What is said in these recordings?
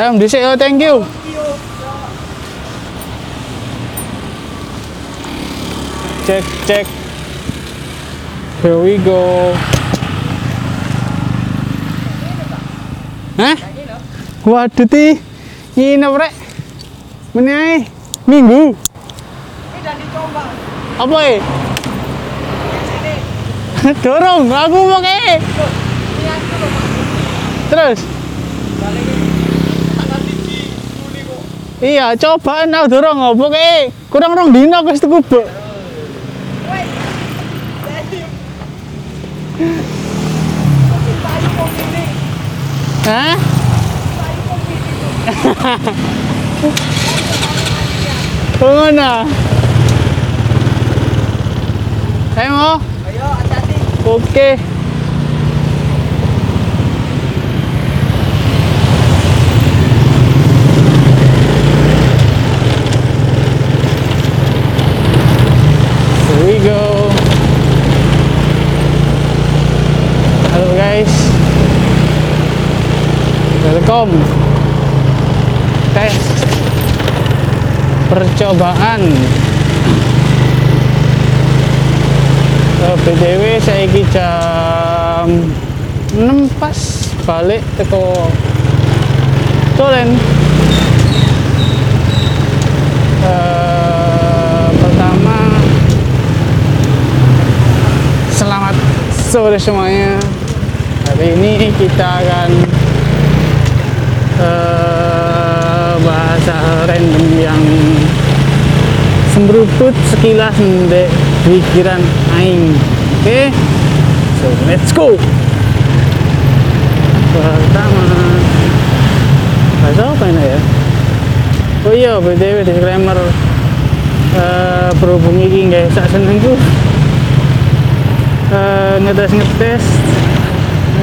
Eh, dhisik yo, thank you. Cek, cek. Here we go. Hah? Waduh ti, nginep rek. Menai minggu. Apa eh? Dorong, aku mau ke. Terus? Iya, coba aku dorong apa ke? Kurang rong dino wis tuku bok. Hah? Ngono. Ayo? Ayo, hati-hati. Oke. Here we go. Halo guys. Welcome. Tes percobaan. Eh, BTW saya jam 6 pas balik teko Tolen. Eh, pertama selamat sore semuanya. Hari ini kita akan eh, bahasa random yang sembruput sekilas ndek pikiran aing. Oke? So let's go. Pertama. Bahasa apa ini ya? Oh iya btw disclaimer eh berhubung iki nggak sak senengku. Eh ngetes ngetes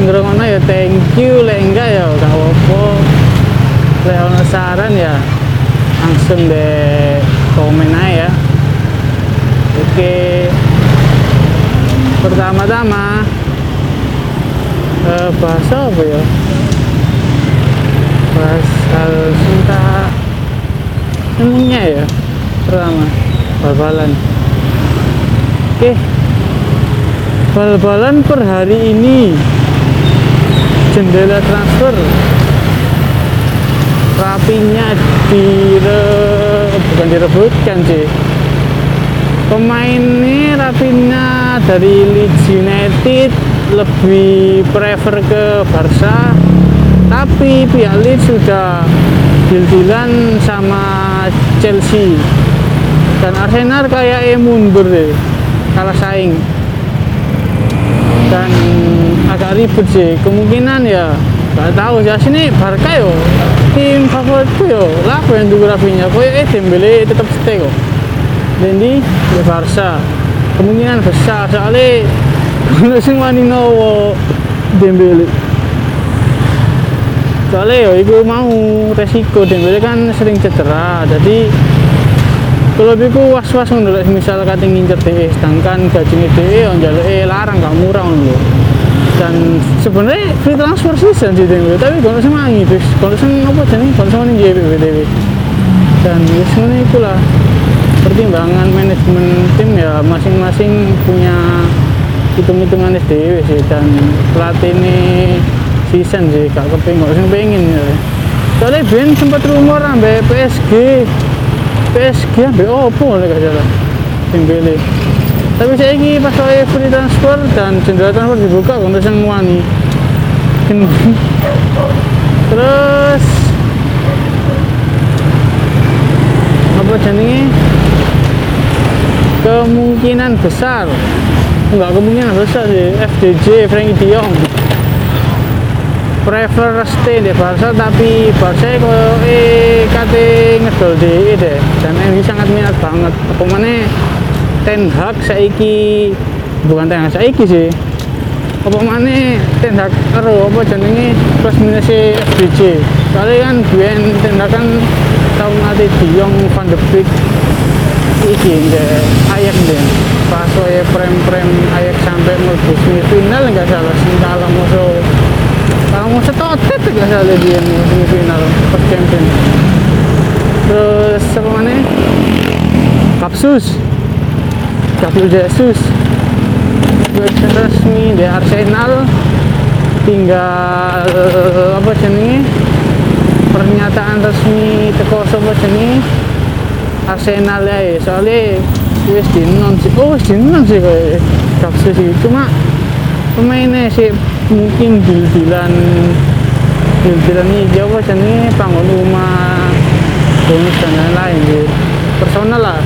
ngerungokno ya thank you lek enggak ya gak apa-apa ono saran ya langsung deh komen aja ya. Oke. Pertama-tama eh, bahasa apa ya? Bahasa cinta emangnya ya pertama bal-balan. Oke. Bal-balan per hari ini jendela transfer rapinya dire bukan direbutkan sih pemain ini rapinya dari Leeds United lebih prefer ke Barca tapi pihak Leeds sudah deal-dealan sama Chelsea. Dan Arsenal kayak mundur deh kalah saing. Dan agak ribet sih kemungkinan ya gak tahu ya sini Barca yo. Tim favoritku yo. Apa yang dulu Rafinya koyo eh Dembele tetap stay kok. Dan di ya Barca. Kemungkinan besar soalnya kalau sing wani nowo Dembele soalnya yo iku mau resiko. Dembele kan sering cedera jadi kalau biku was-was lek misal kate ngincer DE sedangkan gajinya DE yang jaluke larang gak murah. Dan sebenarnya free transfer season sih Dembele, tapi kalau sing mangi bis, kalau sing apa jenenge, kalau sing ning BTW. Dan wis ngono iku lah. Pertimbangan manajemen tim ya masing-masing punya hitung-hitungan SDW sih dan pelatih ini season sih gak kepengin, gak sing pengen ya. Soalnya Ben sempat rumor ambek PSG PSG ambil opo nek gak salah Dembele tapi saya ini pas saya free transfer dan jendela transfer dibuka untuk yang wani terus. Apa jenenge kemungkinan besar. Enggak kemungkinan besar sih. FDJ Frankie De prefer stay di Barca tapi Barca kok eh kate ngedol DE deh. Dan MU sangat minat banget. Apa Ten Hag saiki bukan Ten Hag saiki sih. Apa mana Ten Hag karo apa jenenge? Plus minus FDJ soalnya kan biyen Ten Hag kan tau De Jong Van de Beek iki deh ayak deh pas saya prem-prem Ajax sampai mlebu semifinal nggak salah sing kalah musuh kalah musuh totet nggak salah dia semifinal pas champion terus apa mana Kapsus Gabriel Jesus. Website resmi di Arsenal. Tinggal apa jenenge pernyataan resmi teko sapa jenenge Arsenal ya soalnya wis dinon sih. Oh wis dinon sih Kapsus sih. Cuma pemainnya sih mungkin bil-bilan bil-bilan ini apa jenenge bangun rumah bonus dan lain-lain gitu personal lah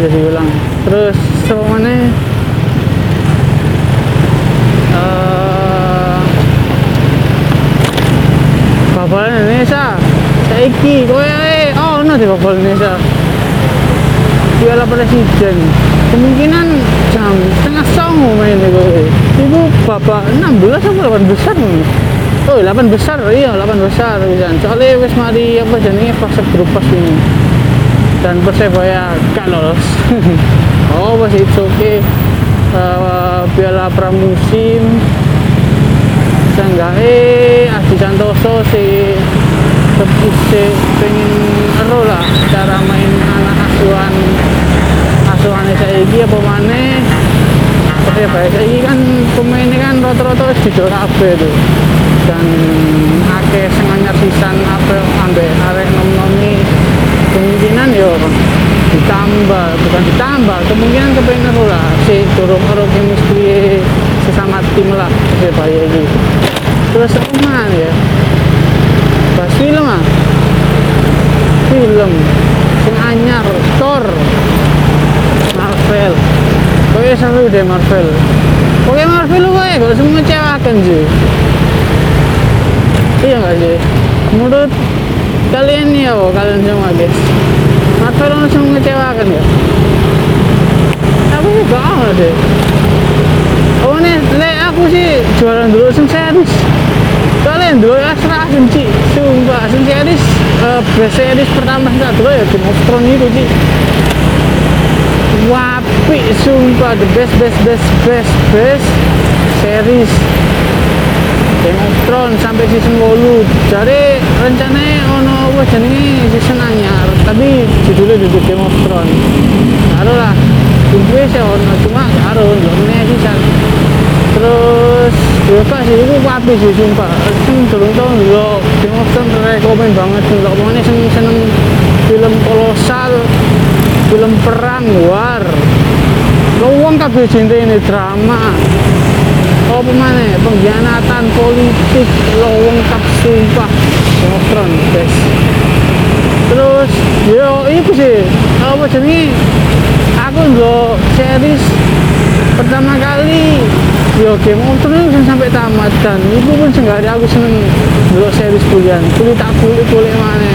bisa dibilang terus semuanya uh, Babal Indonesia. Saiki kowe eh oh no di Babal Indonesia? Piala Presiden. Kemungkinan jam setengah songo main kowe. Itu babak 16 atau 8 besar Oh, 8 besar, iya 8 besar bisa. Soalnya wis mari apa jenenge fase grup pas ini. Dan Persebaya gak lolos. oh, masih itu oke. Okay. Uh, piala pramusim seenggaknya Adi Santoso si si pengen ero lah cara main anak asuhan asuhannya saya ini apa mana Persebaya saya ini kan pemainnya kan rata-rata di kabeh tuh dan akeh sing anyar sisan apa ambek arek nom-nomi kemungkinan yo ditambah bukan ditambah kemungkinan kepengen lah. Si turun ero chemistry sesama tim lah Persebaya ini. Terus apa ya? Bahas film ah. Film sing anyar Thor Marvel. Pokoknya selalu deh Marvel? Pokoknya Marvel lu kayak gak semua mengecewakan sih iya gak sih menurut kalian ya oh, kalian semua guys Marvel langsung mengecewakan ya aku sih amat deh oh nih le aku sih jualan dulu sem series kalian dulu asra asenci sumpah asen series uh, best series pertama saya dulu ya Game of Thrones itu sih wapi sumpah the best best best best best series Thrones sampai season 8 jadi rencananya ono apa jenenge season anyar. Tapi judulnya duduk Thrones. Karo lah intinya sih ono cuma karo ini season terus kak sih? Itu wapi sih sumpah. Sing durung tau of Thrones rekomen banget. Dulu pokoknya seneng seneng film kolosal film perang war wong kabeh ini drama apa mana pengkhianatan politik lowong kap sumpah. Demokron guys. Terus yo itu sih. Apa jenenge aku nggak series pertama kali. Yo Game of Thrones sampai tamat dan itu pun seenggaknya aku seneng dulu series kuliah kulit tak kulit kulit mana.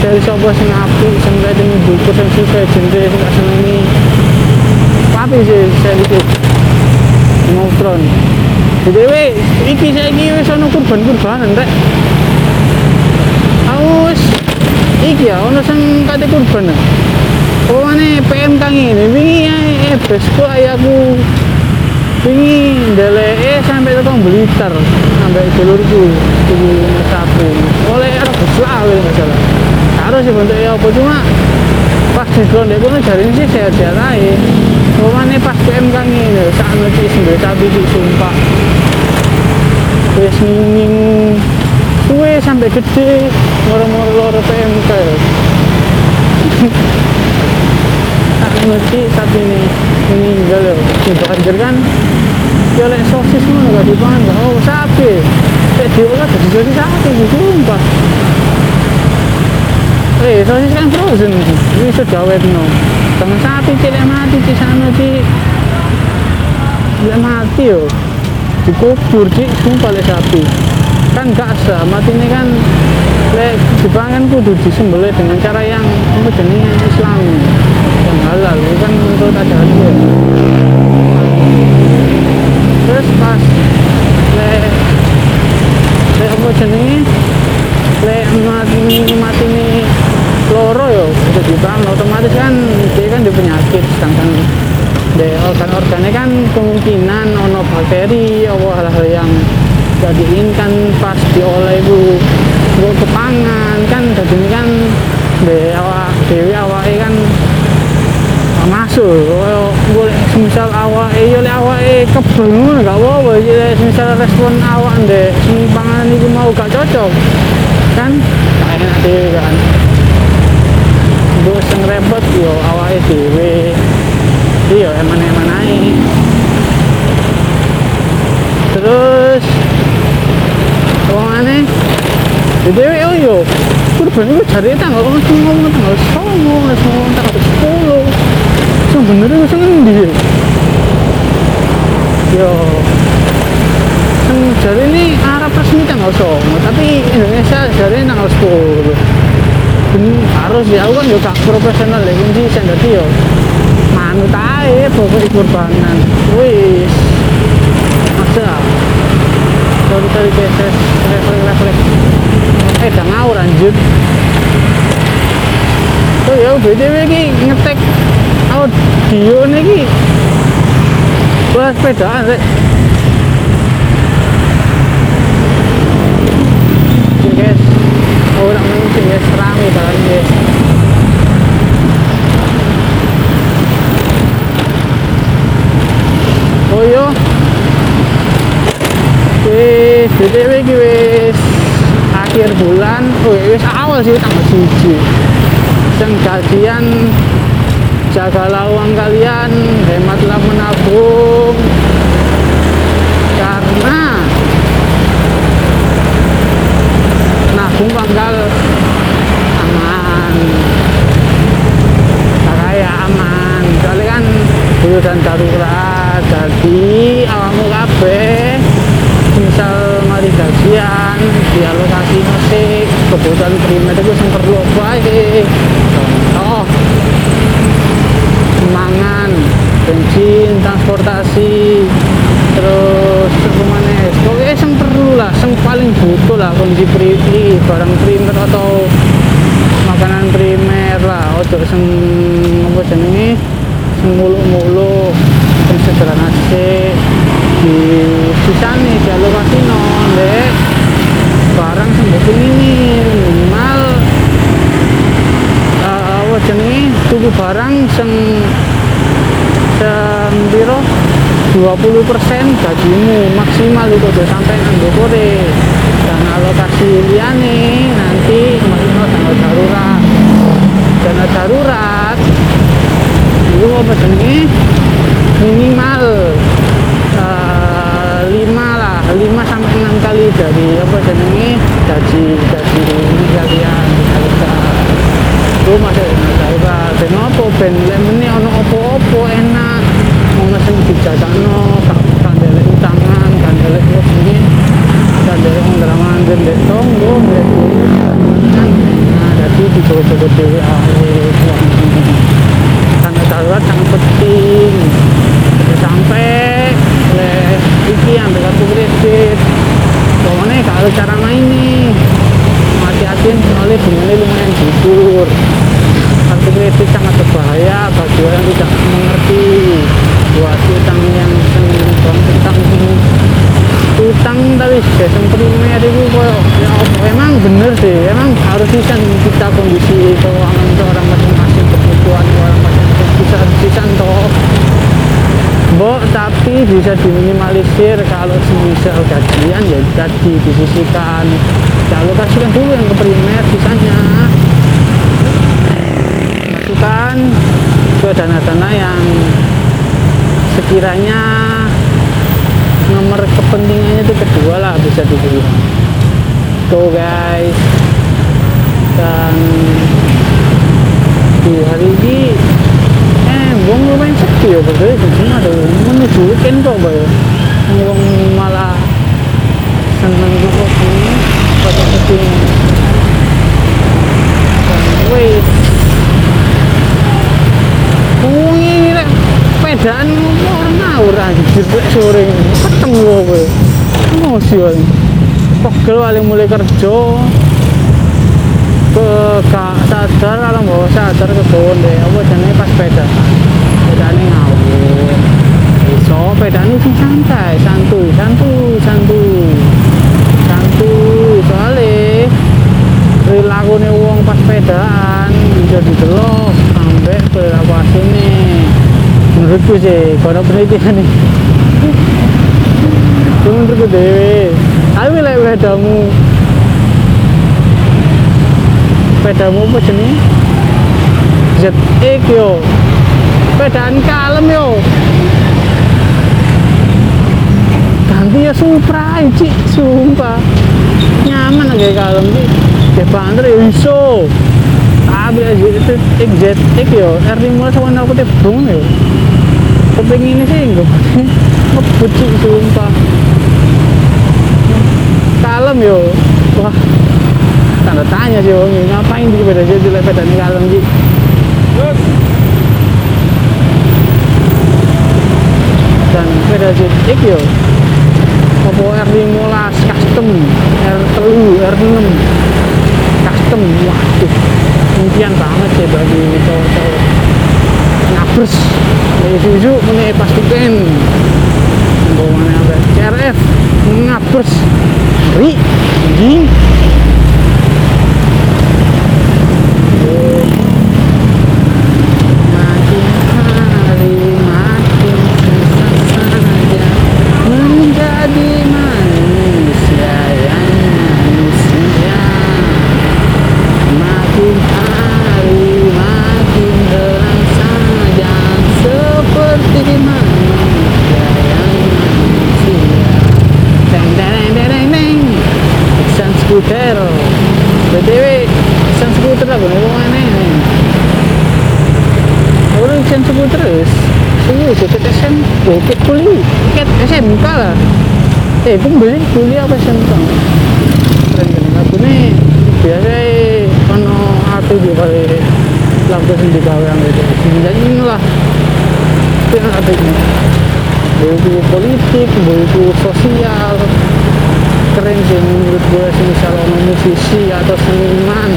Series apa sing api sing ada buku sing suka genre sing gak senengi. Tapi sih series itu. Game Dewe, iki saiki wis ana kurban-kurbanan rek. Aku iki ya ana sing kate kurban. Pokoknya PM kang ini, wingi ya ebes kok ayahku wingi ndeleke sampai tekan Blitar sampai jalurku tuku sapi. Oleh arep selawe masalah. Karo sih bentuknya apa cuma pas di dek kono jari sih? Sehat-sehat aja pokoknya pas PM kang ini saat nanti sendiri sapi sih sumpah. Wis minging suwe sampai gede. Loro PMK tak ngerti sapi ini meninggal ya dibanjir kan? Ya oleh sosis mana gak dipanggil oh sapi. Kayak diolah jadi sosis sapi sumpah Eh, sosis kan frozen. Ini sudah awet no. Sama sapi cilik mati di sana di cilik mati yo. Dikubur cik, sumpah lek sapi. Kan gak sah, mati ini kan lek dipangan kudu disembelih dengan cara yang apa jenenge Islami. Yang halal, itu kan menurut ajaran gue. Terus pas lek lek apa jenenge lek mati mati ini dibangun otomatis kan dia kan dia penyakit sedangkan dia organ organik kan kemungkinan ono bakteri apa hal-hal yang gak diinginkan pas diolah itu gue kepangan kan jadi kan de awak dewi awak kan masuk gue misal awak iya le awak kebel ngono gak apa-apa misal respon awak sing panganan iki mau gak cocok kan? Gak dhewe kan nggo sing repot yo awake dhewe. Iya eman-eman naik, terus wongane dhewe yo yo kurban iku jare tanggal kok ngomong tanggal 9 ngomong tanggal 10 sing bener iku sing endi yo? Sing jare ini Arab resmi tanggal 9 tapi Indonesia jare tanggal 10 ben harus ya aku kan juga profesional ya kunci sing dadi yo manut ae bobot korbanan wis. Aja sorry sorry guys refleks refleks eh jangan ngawur anjir. Oh ya btw ini ngetek. Audio ini wah sepedaan sih btw wis akhir bulan oh wis awal sih tanggal siji yang gajian jagalah uang kalian hematlah menabung. Karena nabung bakal aman. Kaya aman. Soalnya kan dan darurat jadi awakmu kabeh misal mari gajian dialokasi musik kebutuhan primer itu yang perlu apa contoh mangan bensin transportasi terus ke mana pokoknya yang perlu lah yang paling butuh lah kondisi primer barang primer atau makanan primer lah. Ojo sing apa sing muluk-muluk sing sederhana sih di sisane dialokasi no dek barang mbok ini minimal uh, jenenge? Tuku barang sing sing piro? 20% gajimu maksimal itu udah sampai nang kore dan alokasi liane nanti maksimal tanggal darurat. Dana darurat itu apa minimal sampai 6 kali dari apa jenenge gaji gaji ini kalian disalurkan itu masih darurat ben apa ben lemene ono opo-opo enak. Mau sing dijajakno tak tak ndelek utangan kan ndelek wis iki kan ndelek ndraman ndek tonggo kan nah dadi dicoba-coba dhewe ae tanda darurat sangat penting. Jadi sampai oleh iki ambil kartu kredit pokoknya kalau cara main nih. Hati-hatiin soalnya bunganya lumayan jujur. Kartu kredit sangat berbahaya bagi orang yang tidak mengerti. Buat utang yang seneng utang utang tapi sistem primer itu koyo ya emang bener sih. Emang harus bisa kita kondisi keuangan seorang masing-masing kebutuhan orang masing-masing. Bisa bisa toh Bo, tapi bisa diminimalisir kalau semisal gajian ya tadi disisikan dialokasikan dulu yang ke primer sisanya masukkan ke dana-dana yang sekiranya nomor kepentingannya itu kedua lah bisa dibilang tuh guys. Dan di hari ini gue lumayan sepi ya betul cuma ada menuju weekend kok boy gue malah seneng juga ini pada wait Wong ini lek pedaan orang ngawur anjir lek sore ketemu kowe. Emosi wae. Pegel paling mulai kerja ke sadar kalau nggak sadar ke bawah deh apa jenenge pas sepeda pedane ngawur. Sepeda ini sing santai santuy santuy santuy santuy soalnya perilaku nih uang pas sepedaan bisa didelok sampai perilaku aslinya menurutku sih kalau penelitian nih menurutku dewe tapi lek sepedamu sepedamu apa jenis ZX yo sepedaan kalem yo. Ganti ya Supra iki sumpah. Nyaman aja kalem iki ya banter ya iso. Tapi aja itu XZX yo. R15 warna putih bung yo. Kepingin ini sih enggak. Ngebut sih sumpah. Kalem yo. Wah. Tanda tanya sih wong ini, ngapain di sepeda? Jadi sepeda ini kalem sih dan ZX yo. Apa R15 custom R3 R6 custom waduh. Impian banget sih bagi cowok-cowok. Ngabers. Dari Suzu punya pastikan bawaannya apa CRF ngabers. Ri anjing Lampu sendiri gawe yang itu. Jadi inilah ini buku politik, buku sosial. Keren sih menurut gue sih misalnya musisi atau seniman.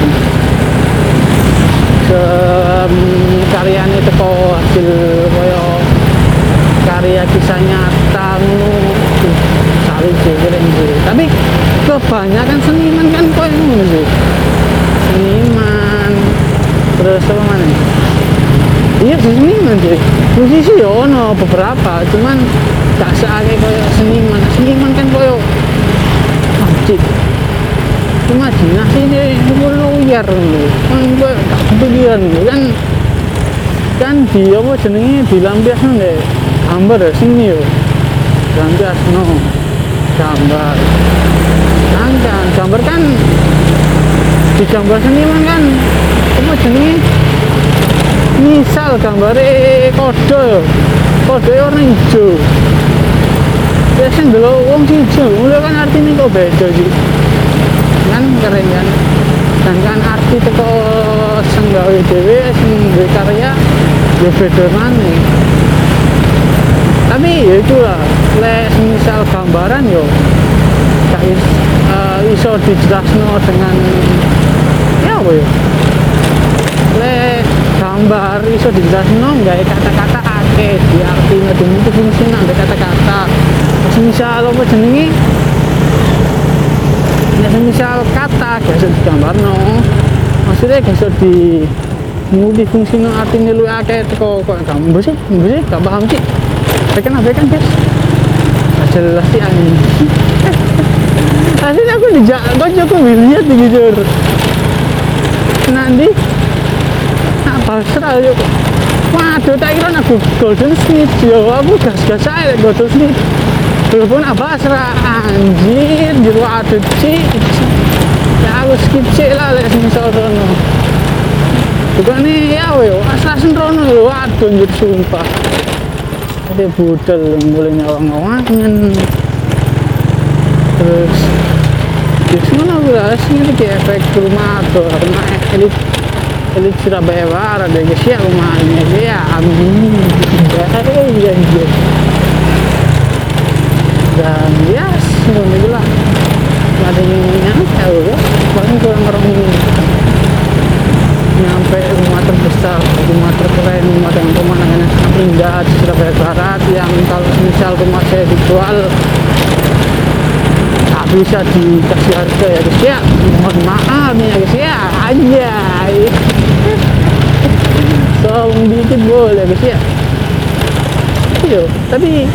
Ke karyanya itu kok hasil koyo karya kisah nyata salut sih keren sih tapi kebanyakan seniman kan koyo seniman terus apa mana? Iya sih seniman sih. Musisi ya ono beberapa cuman gak seake koyo seniman. Seniman kan koyo anjir imajinasi ini luyar lho kan gue gak kepikiran kan kan di apa jenenge? Dilampiasno nek gambar ya sini yo. Dilampiasno gambar. Kan kan gambar kan di gambar seniman kan? Apa jenenge? Misal gambare kode kode warna hijau. Ya sing delok wong hijau. Mulai kan artinya kok beda sih. Kan keren kan? Dan kan arti teko sing gawe dhewe sing karya ya beda maneh. Tapi ya itulah lek misal gambaran yo gak is, eh, iso dijelasno dengan apa ya lek gambar iso dijelasno gawe kata-kata akeh. Di artinya di multi fungsi nang kata-kata. Misal apa jenenge ya misal kata gak iso digambarno maksudnya gak iso di multi fungsi no artinya lu akeh teko kok gak mbok sih? Gak paham sih. Bekan bekan guys Gak jelas sih anjing. Aslinya aku dijak Kok aku lihat di Nanti Apa serah yuk Waduh tak kira aku golden snitch yo. Aku gas-gas aja golden snitch. Telepon apa serah anjir Jadi waduh cik. Ya aku skip cik lah Lek misal rono. Bukan nih ya yo Asal rono yo Waduh anjir sumpah. Ada budal yang mulai nyawang-nyawangan terus di sana gue sini kayak efek rumah tuh kena elit elit Surabaya Barat deh guys ya rumahnya ya amin ya ya dan ya semuanya lah ada yang nyampe ya paling kurang orang nyampe rumah terbesar rumah terkeren rumah dengan pemandangan yang sangat indah di Surabaya Barat yang kalau misal rumah saya dijual tak bisa dikasih harga ya guys ya. Mohon maaf ya guys ya. Anjay. Sombong dikit boleh guys ya. Iya tapi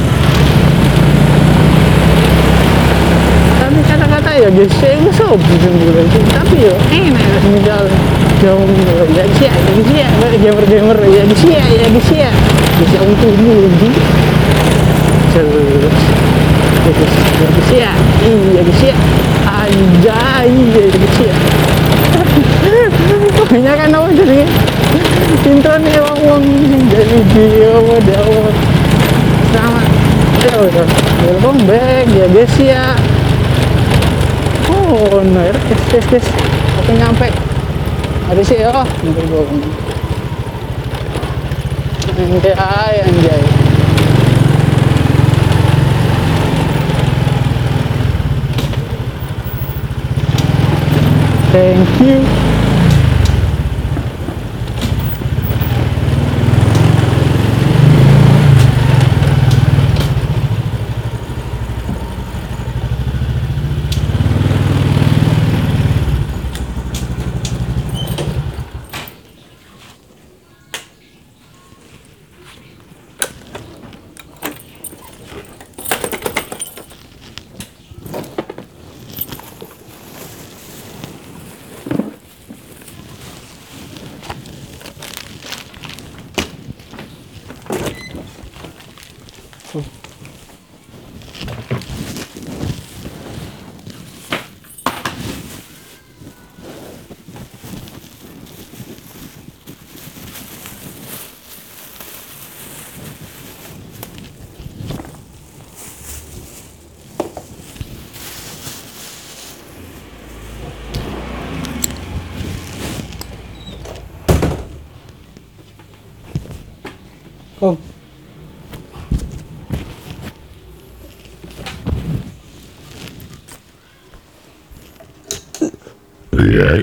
tapi kata-kata ya guys saya gue sombong sih tapi yo enak ya misal jauh ya guys ya. Ya guys ya. Gamer gamer ya guys ya. Ya guys ya. Bisa untuk dulu terus ya guys ya ya iya guys ya anjay ya guys ya pokoknya kan apa jadi intro nih uang uang jadi dia uang sama. Ya udah. Welcome back ya guys ya. Oh no ya guys guys guys. Aku nyampe. Ada sih ya nyampe gua anjay anjay thank you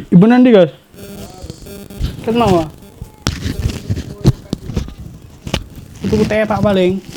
Ibu nanti guys. Kenapa? Itu tepak paling.